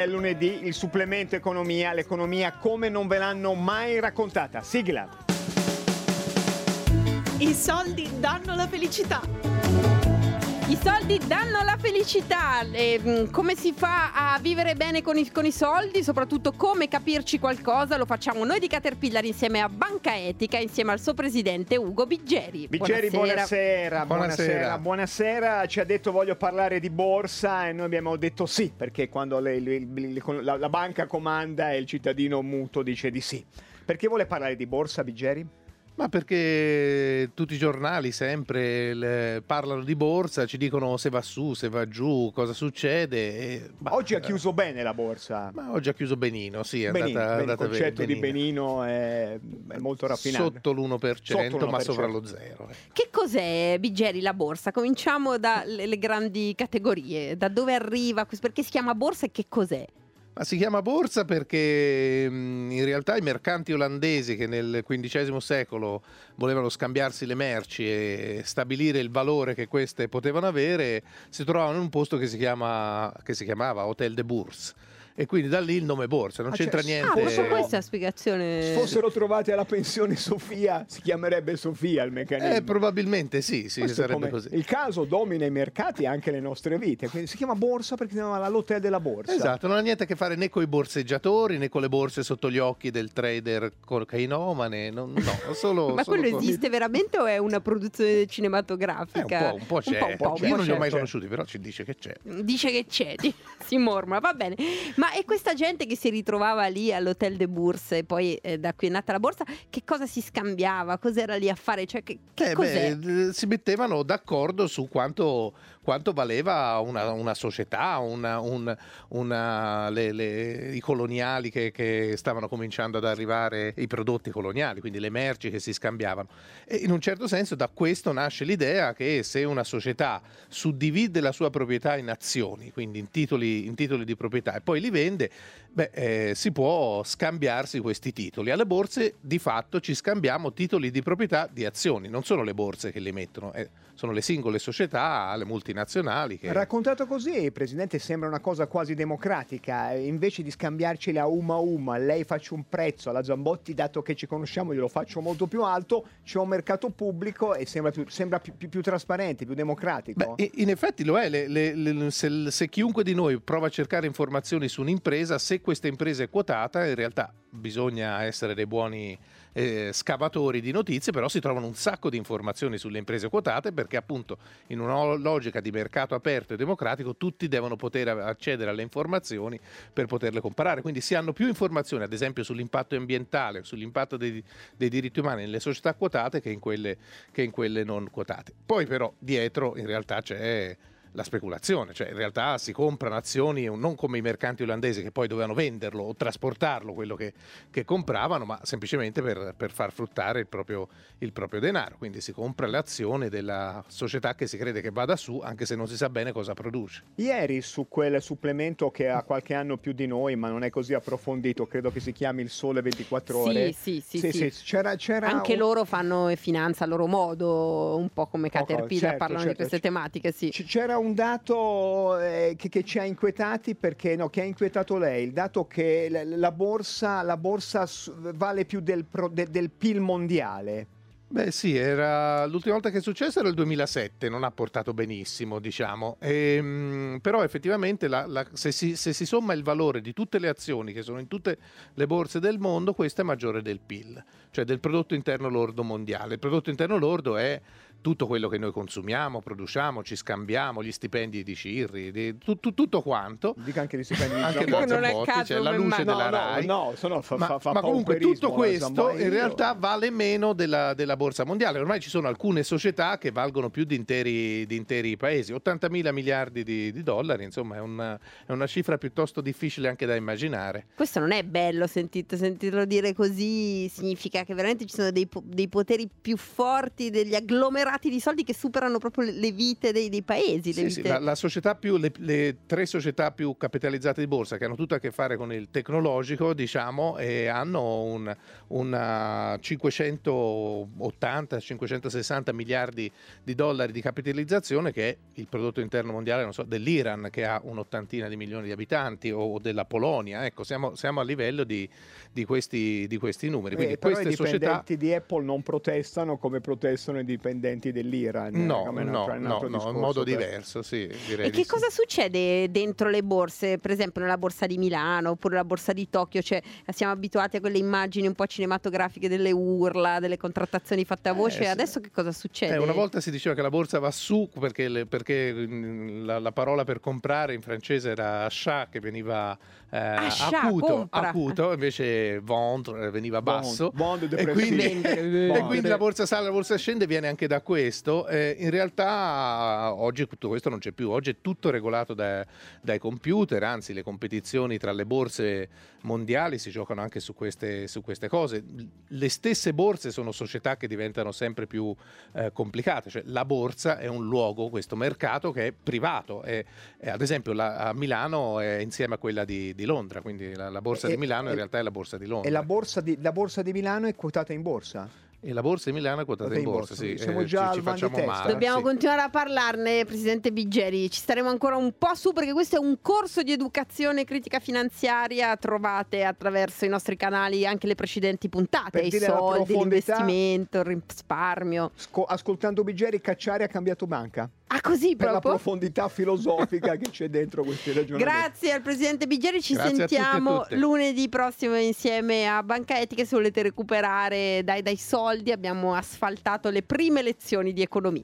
È lunedì il supplemento economia, l'economia come non ve l'hanno mai raccontata. Sigla. I soldi danno la felicità. I soldi danno la felicità. E, mm, come si fa a vivere bene con i, con i soldi? Soprattutto come capirci qualcosa? Lo facciamo noi di Caterpillar insieme a Banca Etica, insieme al suo presidente Ugo Biggeri. Biggeri, buonasera. Buonasera, buonasera. buonasera. Ci ha detto voglio parlare di borsa e noi abbiamo detto sì, perché quando le, le, le, la, la banca comanda e il cittadino muto dice di sì. Perché vuole parlare di borsa, Biggeri? Ma perché tutti i giornali sempre le, parlano di borsa, ci dicono se va su, se va giù, cosa succede. E, bah, oggi ha chiuso bene la borsa. Ma oggi ha chiuso benino, sì, è benino, andata, ben, andata Il concetto benino. di benino è, è, molto raffinato. Sotto l'1%, Sotto l'1%, ma sopra lo zero. Eh. Che cos'è, Biggeri, la borsa? Cominciamo dalle grandi categorie. Da dove arriva? Perché si chiama borsa e che cos'è? Ma si chiama borsa perché in realtà i mercanti olandesi che nel XV secolo volevano scambiarsi le merci e stabilire il valore che queste potevano avere, si trovavano in un posto che si, chiama, che si chiamava Hotel de Bourse e quindi da lì il nome borsa, non ah, c'entra cioè, niente. Ah, solo questa spiegazione. Se fossero trovati alla pensione Sofia, si chiamerebbe Sofia il meccanismo. Eh, probabilmente sì, sì sarebbe così. Il caso domina i mercati e anche le nostre vite, quindi si chiama borsa perché si chiama l'hotel della borsa. Esatto, non ha niente a che fare né con i borseggiatori né con le borse sotto gli occhi del trader cocainomane, no, no solo Ma solo quello con... esiste veramente o è una produzione cinematografica? Eh, un, po', un po' c'è. Un po', un po', Io non li ho mai conosciuti, però ci dice che c'è. Dice che c'è, si mormora, va bene. Ma è questa gente che si ritrovava lì all'Hotel de Bourse e poi eh, da qui è nata la borsa, che cosa si scambiava? Cos'era lì a fare? Cioè, che, che eh beh, si mettevano d'accordo su quanto, quanto valeva una, una società, una, un, una, le, le, i coloniali che, che, stavano cominciando ad arrivare, i prodotti coloniali, quindi le merci che si scambiavano. E in un certo senso da questo nasce l'idea che se una società suddivide la sua proprietà in azioni, quindi in titoli, in titoli di proprietà, e poi li vende, beh, eh, si può scambiarsi questi titoli. Alle borse di fatto ci scambiamo titoli di proprietà di azioni, non sono le borse che li emettono, eh, sono le singole società, le multinazionali. Che... Raccontato così, Presidente, sembra una cosa quasi democratica. Invece di scambiarceli a uma a uma, lei faccio un prezzo, alla Zambotti, dato che ci conosciamo, glielo faccio molto più alto, c'è un mercato pubblico e sembra più, sembra più, più, più trasparente, più democratico. Beh, in effetti lo è. Le, le, le, se, se chiunque di noi prova a cercare informazioni su un'impresa, se questa impresa è quotata, in realtà bisogna essere dei buoni eh, scavatori di notizie, però si trovano un sacco di informazioni sulle imprese quotate perché appunto in una logica di mercato aperto e democratico tutti devono poter accedere alle informazioni per poterle comparare. Quindi si hanno più informazioni, ad esempio sull'impatto ambientale, sull'impatto dei, dei diritti umani nelle società quotate che in, quelle, che in quelle non quotate. Poi però dietro in realtà c'è la speculazione, cioè in realtà si comprano azioni non come i mercanti olandesi che poi dovevano venderlo o trasportarlo quello che, che compravano, ma semplicemente per, per far fruttare il proprio, il proprio, denaro. Quindi si compra le azioni della società che si crede che vada su, anche se non si sa bene cosa produce. Ieri su quel supplemento che ha qualche anno più di noi, ma non è così approfondito, credo che si chiami Il Sole 24 Ore. Sì, sì, sì. sì, sì. C'era, c'era anche un... loro fanno finanza a loro modo, un po' come Caterpillar, certo, parlano certo, di queste tematiche. Sì. C'era un dato eh, che, che, ci ha inquietati perché no, che ha inquietato lei, il dato che la, la borsa, la borsa vale più del, del, del PIL mondiale. Beh sì, era... l'ultima volta che è successo era il 2007, non ha portato benissimo diciamo, e, ehm, però effettivamente la, la, se, si, se, si, somma il valore di tutte le azioni che sono in tutte le borse del mondo, questo è maggiore del PIL, cioè del prodotto interno lordo mondiale. Il prodotto interno lordo è tutto quello che noi consumiamo, produciamo, ci scambiamo, gli stipendi di Cirri, di, tu, tu, tutto quanto. Dica anche gli stipendi di anche Zambotti. Non è caso, c'è la luce no, della no, RAI. No, no, fa, ma, fa, fa ma comunque tutto questo in realtà vale meno della, della, borsa mondiale. Ormai ci sono alcune società che valgono più di interi, di interi paesi, 80 mila miliardi di, di, dollari, insomma è una, è una, cifra piuttosto difficile anche da immaginare. Questo non è bello sentito, sentirlo dire così, significa che veramente ci sono dei, dei poteri più forti degli agglomerati sperperati di soldi che superano proprio le, vite dei, dei paesi. Sì, sì, la, la, società più, le, le, tre società più capitalizzate di borsa che hanno tutto a che fare con il tecnologico, diciamo, e hanno un, una 580-560 miliardi di dollari di capitalizzazione che è il prodotto interno mondiale so, dell'Iran che ha un'ottantina di milioni di abitanti o della Polonia, ecco siamo, siamo a livello di, di, questi, di, questi, numeri. Quindi eh, però queste i dipendenti società... di Apple non protestano come protestano i dipendenti dell'Iran. No, no, no, no, in modo per... diverso, sì. e che sì. cosa succede dentro le borse, per esempio nella borsa di Milano oppure la borsa di Tokyo? Cioè, siamo abituati a quelle immagini un po' cinematografiche delle urla, delle contrattazioni fatte a voce. Eh, Adesso che cosa succede? Eh, una volta si diceva che la borsa va su perché, le, perché mm, la, la, parola per comprare in francese era achat, che veniva eh, acuto, acuto, invece vendre veniva basso. Bond, bond e, quindi, e quindi la borsa sale, la borsa scende viene anche da questo. Eh, in realtà oggi tutto questo non c'è più, oggi è tutto regolato da, dai computer, anzi le competizioni tra le borse mondiali si giocano anche su queste, su queste cose. Le stesse borse sono società che diventano sempre più eh, complicate, cioè la borsa è un luogo, questo mercato che è privato, e, e ad esempio la, a Milano è insieme a quella di, di Londra, quindi la, la borsa e, di Milano in realtà è la borsa di Londra. E la borsa di, la borsa di Milano è quotata in borsa? E la borsa di Milano è quotata in borsa, sì. Siamo eh, già ci, ci facciamo male. Dobbiamo sì. continuare a parlarne, Presidente Biggeri. Ci staremo ancora un po' su perché questo è un corso di educazione critica finanziaria. Trovate attraverso i nostri canali anche le precedenti puntate. I soldi, l'investimento, il risparmio. Sco- ascoltando Biggeri, Cacciari ha cambiato banca. Ah, così per proprio? la profondità filosofica che c'è dentro questi ragionamenti. Grazie al Presidente Biggeri, ci Grazie sentiamo lunedì prossimo insieme a Banca Etica. Se volete recuperare dai, dai soldi, abbiamo asfaltato le prime lezioni di economia.